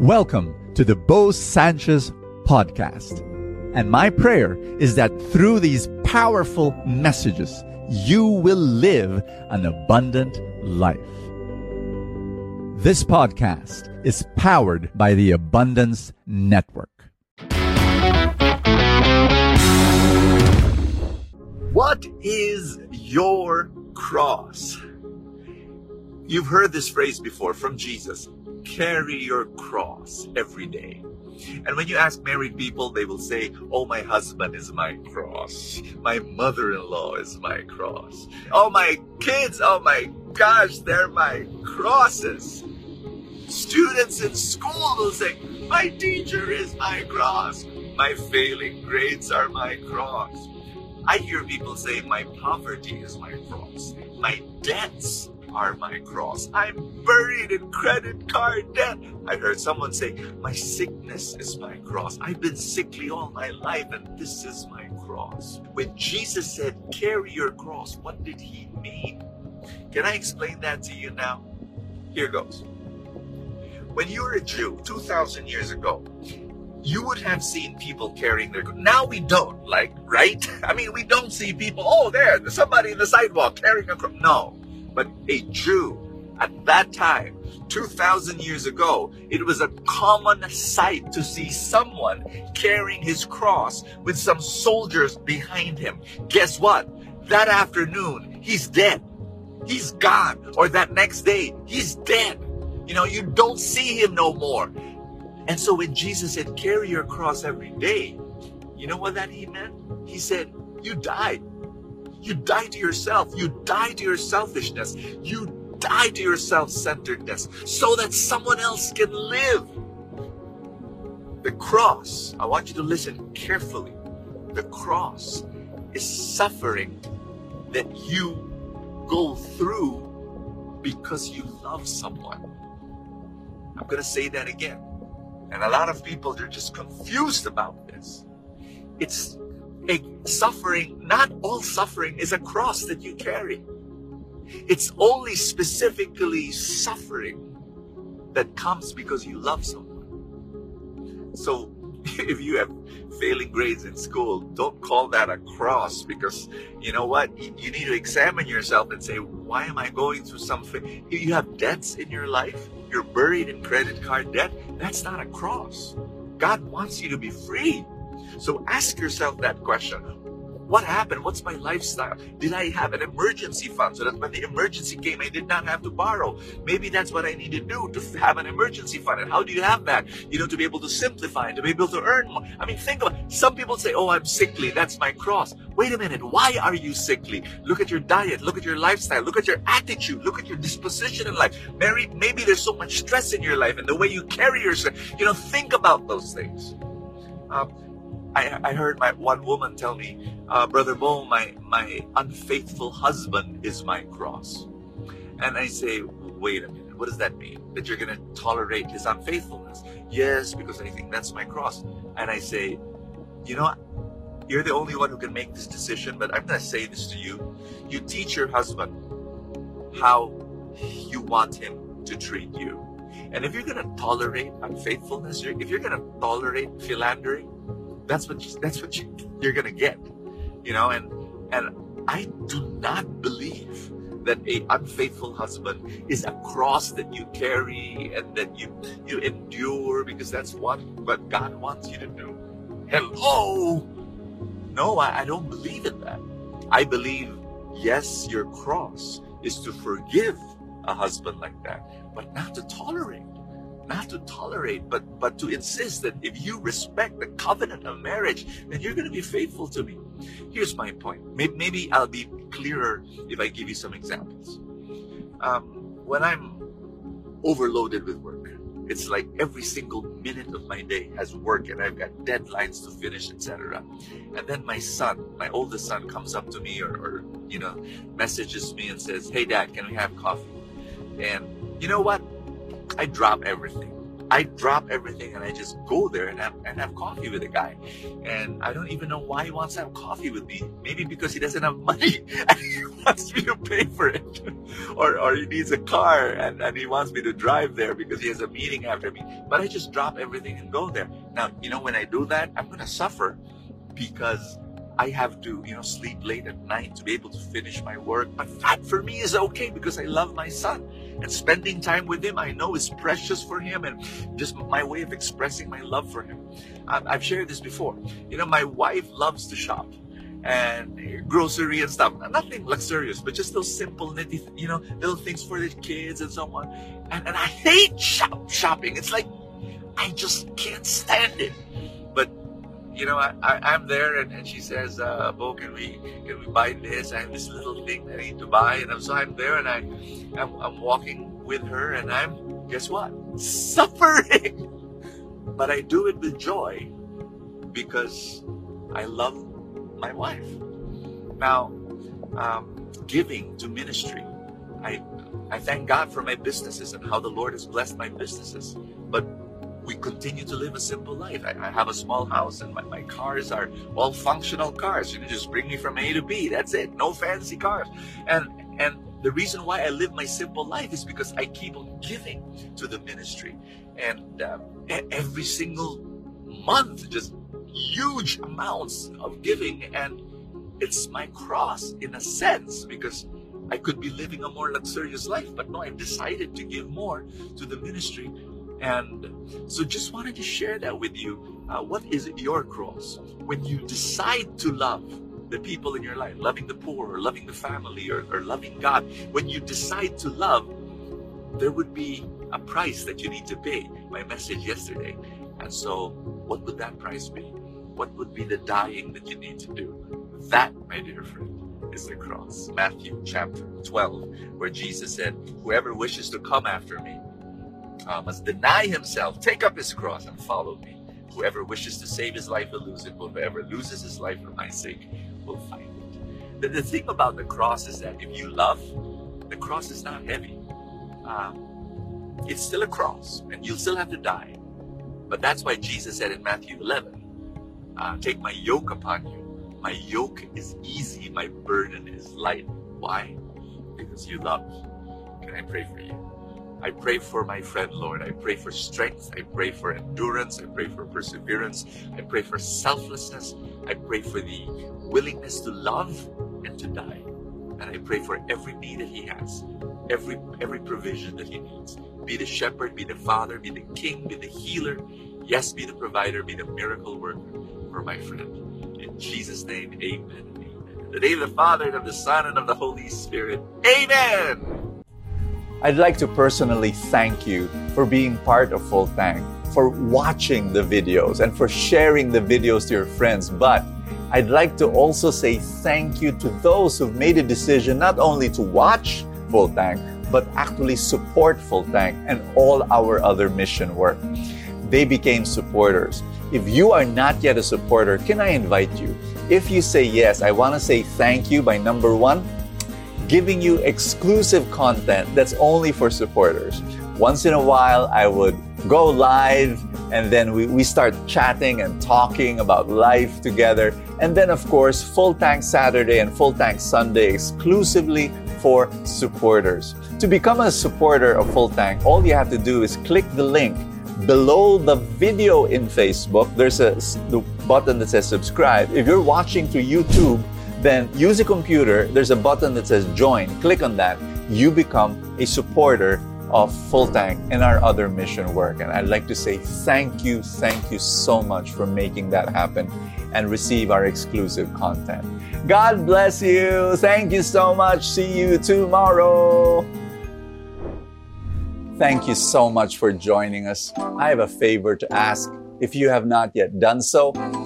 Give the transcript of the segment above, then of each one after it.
Welcome to the Bo Sanchez podcast. And my prayer is that through these powerful messages, you will live an abundant life. This podcast is powered by the Abundance Network. What is your cross? You've heard this phrase before from Jesus carry your cross every day. And when you ask married people, they will say, Oh, my husband is my cross. My mother in law is my cross. Oh, my kids, oh my gosh, they're my crosses. Students in school will say, My teacher is my cross. My failing grades are my cross. I hear people say, My poverty is my cross. My debts are my cross. I'm buried in credit card debt. I heard someone say, My sickness is my cross. I've been sickly all my life, and this is my cross. When Jesus said, Carry your cross, what did he mean? Can I explain that to you now? Here goes. When you were a Jew 2,000 years ago, you would have seen people carrying their now we don't like right i mean we don't see people oh there somebody in the sidewalk carrying a cross no but a Jew at that time, 2,000 years ago, it was a common sight to see someone carrying his cross with some soldiers behind him. Guess what? That afternoon, he's dead. He's gone. Or that next day, he's dead. You know, you don't see him no more. And so when Jesus said, carry your cross every day, you know what that he meant? He said, you died. You die to yourself. You die to your selfishness. You die to your self centeredness so that someone else can live. The cross, I want you to listen carefully. The cross is suffering that you go through because you love someone. I'm going to say that again. And a lot of people, they're just confused about this. It's suffering, not all suffering is a cross that you carry. It's only specifically suffering that comes because you love someone. So if you have failing grades in school, don't call that a cross because you know what? You need to examine yourself and say, why am I going through something? You have debts in your life, you're buried in credit card debt. That's not a cross. God wants you to be free. So ask yourself that question. What happened? What's my lifestyle? Did I have an emergency fund so that when the emergency came, I did not have to borrow? Maybe that's what I need to do to have an emergency fund. And how do you have that? You know, to be able to simplify and to be able to earn more. I mean, think about. Some people say, oh, I'm sickly. That's my cross. Wait a minute. Why are you sickly? Look at your diet. Look at your lifestyle. Look at your attitude. Look at your disposition in life. Mary, maybe there's so much stress in your life and the way you carry yourself. You know, think about those things. Um, I, I heard my one woman tell me, uh, Brother Bo, my, my unfaithful husband is my cross. And I say, wait a minute, what does that mean? That you're going to tolerate his unfaithfulness? Yes, because I think that's my cross. And I say, you know, you're the only one who can make this decision, but I'm going to say this to you. You teach your husband how you want him to treat you. And if you're going to tolerate unfaithfulness, if you're going to tolerate philandering, that's what you, that's what you, you're gonna get you know and and i do not believe that a unfaithful husband is a cross that you carry and that you you endure because that's what what god wants you to do. Hello? No I, I don't believe in that. I believe yes your cross is to forgive a husband like that but not to tolerate not to tolerate, but but to insist that if you respect the covenant of marriage, then you're going to be faithful to me. Here's my point. Maybe I'll be clearer if I give you some examples. Um, when I'm overloaded with work, it's like every single minute of my day has work, and I've got deadlines to finish, etc. And then my son, my oldest son, comes up to me or, or you know messages me and says, "Hey, Dad, can we have coffee?" And you know what? I drop everything. I drop everything and I just go there and have, and have coffee with a guy. And I don't even know why he wants to have coffee with me. Maybe because he doesn't have money and he wants me to pay for it. or, or he needs a car and, and he wants me to drive there because he has a meeting after me. But I just drop everything and go there. Now, you know, when I do that, I'm going to suffer because I have to, you know, sleep late at night to be able to finish my work. But that for me is okay because I love my son. And spending time with him, I know is precious for him and just my way of expressing my love for him. I've shared this before. You know, my wife loves to shop and grocery and stuff. Nothing luxurious, but just those simple, nitty, you know, little things for the kids and so on. And, and I hate shop, shopping. It's like, I just can't stand it. You know, I, I, am there and, and she says, uh, Bo, can we, can we buy this? I have this little thing I need to buy. And I'm, so I'm there and I, I'm, I'm walking with her and I'm, guess what? Suffering. but I do it with joy because I love my wife. Now, um, giving to ministry, I, I thank God for my businesses and how the Lord has blessed my businesses. We continue to live a simple life. I, I have a small house and my, my, cars are all functional cars. You just bring me from A to B. That's it. No fancy cars. And and the reason why I live my simple life is because I keep on giving to the ministry. And uh, every single month, just huge amounts of giving. And it's my cross in a sense because I could be living a more luxurious life, but no, I've decided to give more to the ministry and so just wanted to share that with you. Uh, what is your cross? When you decide to love the people in your life, loving the poor, or loving the family, or, or loving God, when you decide to love, there would be a price that you need to pay. My message yesterday. And so, what would that price be? What would be the dying that you need to do? That, my dear friend, is the cross. Matthew chapter 12, where Jesus said, Whoever wishes to come after me must deny himself, take up his cross, and follow me. Whoever wishes to save his life will lose it. Whoever loses his life for my sake will find it. The, the thing about the cross is that if you love, the cross is not heavy. Um, it's still a cross, and you'll still have to die. But that's why Jesus said in Matthew 11, uh, Take my yoke upon you. My yoke is easy, my burden is light. Why? Because you love. Can I pray for you? I pray for my friend, Lord. I pray for strength. I pray for endurance. I pray for perseverance. I pray for selflessness. I pray for the willingness to love and to die. And I pray for every need that he has, every every provision that he needs. Be the shepherd, be the father, be the king, be the healer. Yes, be the provider, be the miracle worker for my friend. In Jesus' name, amen. Amen. In the name of the Father, and of the Son, and of the Holy Spirit. Amen. I'd like to personally thank you for being part of Full Tank, for watching the videos, and for sharing the videos to your friends. But I'd like to also say thank you to those who've made a decision not only to watch Full Tank, but actually support Full Tank and all our other mission work. They became supporters. If you are not yet a supporter, can I invite you? If you say yes, I want to say thank you by number one, giving you exclusive content that's only for supporters. Once in a while, I would go live and then we, we start chatting and talking about life together. And then, of course, Full Tank Saturday and Full Tank Sunday exclusively for supporters. To become a supporter of Full Tank, all you have to do is click the link below the video in Facebook. There's a button that says subscribe. If you're watching through YouTube, then use a computer. There's a button that says join. Click on that. You become a supporter of Full Tank and our other mission work. And I'd like to say thank you, thank you so much for making that happen and receive our exclusive content. God bless you. Thank you so much. See you tomorrow. Thank you so much for joining us. I have a favor to ask. If you have not yet done so,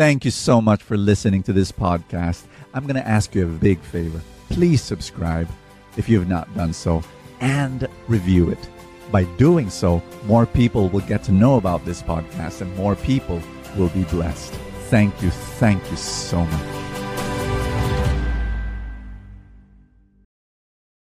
Thank you so much for listening to this podcast. I'm going to ask you a big favor. Please subscribe if you have not done so and review it. By doing so, more people will get to know about this podcast and more people will be blessed. Thank you. Thank you so much.